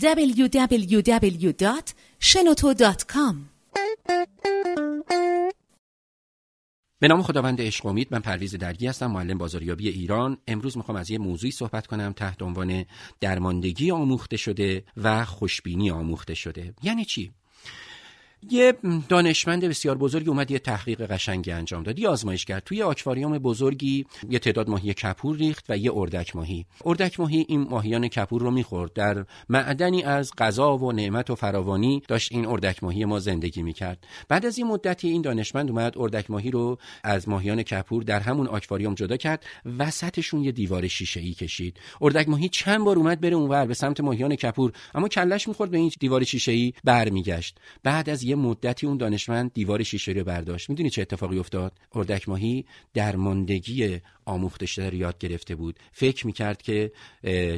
www.shenoto.com به نام خداوند عشق امید من پرویز درگی هستم معلم بازاریابی ایران. امروز می‌خوام از یه موضوعی صحبت کنم تحت عنوان درماندگی آموخته شده و خوشبینی آموخته شده. یعنی چی؟ یه دانشمند بسیار بزرگی اومد یه تحقیق قشنگی انجام داد. یه آزمایش کرد توی آکواریوم بزرگی یه تعداد ماهی کپور ریخت و یه اردک ماهی. اردک ماهی این ماهیان کپور رو می‌خورد. در معدنی از غذا و نعمت و فراوانی داشت این اردک ماهی ما زندگی می‌کرد. بعد از این مدتی این دانشمند اومد اردک ماهی رو از ماهیان کپور در همون آکواریوم جدا کرد. وسطشون یه دیوار شیشه ای کشید. اردک ماهی چند بار اومد بره اونور به سمت ماهیان کپور. اما کلش می‌خورد به این دیوار شیشه ای برمیگشت. بعد از یه مدتی اون دانشمند دیوار شیشه رو برداشت. می‌دونی چه اتفاقی افتاد؟ اردک ماهی درماندگی آموخته شده رو یاد گرفته بود. فکر می‌کرد که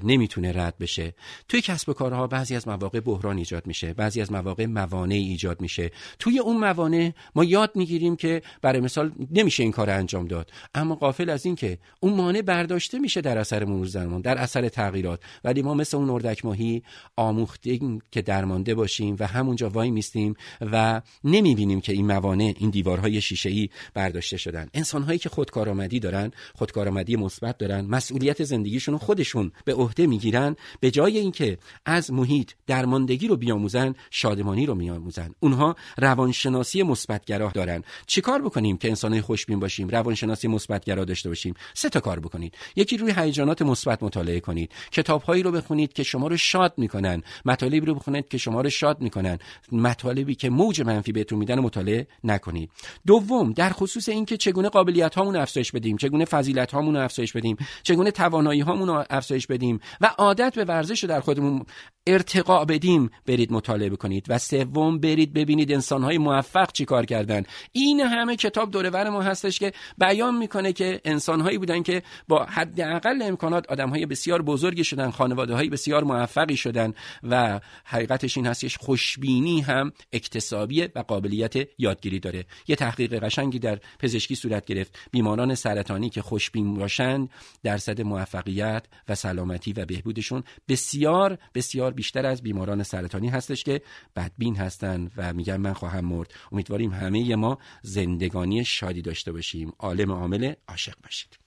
نمی‌تونه رد بشه. توی کسب و کارها بعضی از مواقع بحران ایجاد میشه بعضی از مواقع موانع ایجاد میشه. توی اون موانع ما یاد می‌گیریم که برای مثال نمیشه این کار انجام داد. اما قافل از این که اون مانع برداشته میشه در اثر مرور زمان در اثر تغییرات. ولی ما مثل اون اردک ماهی آموخته که درمانده باشیم و همونجا وای میستیم و نمی‌بینیم که این موانع این دیوارهای شیشه ای برداشته شدن. انسانهایی که خودکارآمدی دارن خودکارآمدی مثبت دارن مسئولیت زندگیشون رو خودشون به عهده می‌گیرن به جای اینکه از محیط درماندگی رو بیاموزن شادمانی رو میآموزن. اونها روانشناسی مثبتگرا دارن. چیکار بکنیم که انسانهای خوشبین باشیم روانشناسی مثبتگرا داشته باشیم؟ سه تا کار بکنید. یکی روی هیجانات مثبت مطالعه کنید. کتابهایی رو بخونید که شما رو شاد می‌کنن. مطالبی رو بخونید که شما رو شاد می‌کنن. مطالبی که موج منفی بهتون میدن مطالعه نکنید دوم در خصوص اینکه چگونه قابلیت هامون افزایش بدیم چگونه فضیلت هامون افزایش بدیم چگونه توانایی هامون افزایش بدیم و عادت به ورزش رو در خودمون ارتقا بدیم برید مطالعه کنید و سوم برید ببینید انسانهای موفق چی کار کردن. این همه کتاب دورور ما هستش که بیان می‌کنه که انسانهایی بودن که با حداقل امکانات آدمهای بسیار بزرگی شدن خانواده های بسیار موفقی شدن و حقیقتش این هستش خوشبینی هم اکتسابیه و قابلیت یادگیری داره. یه تحقیق قشنگی در پزشکی صورت گرفت. بیماران سرطانی که خوشبین باشند درصد موفقیت و سلامتی و بهبودشون بسیار بسیار بیشتر از بیماران سرطانی هستش که بدبین هستند و میگن من خواهم مرد. امیدواریم همه ما زندگانی شادی داشته باشیم. عالم عامل عاشق باشید.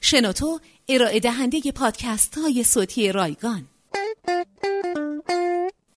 شنوتو ارائه دهنده پادکست های صوتی رایگان.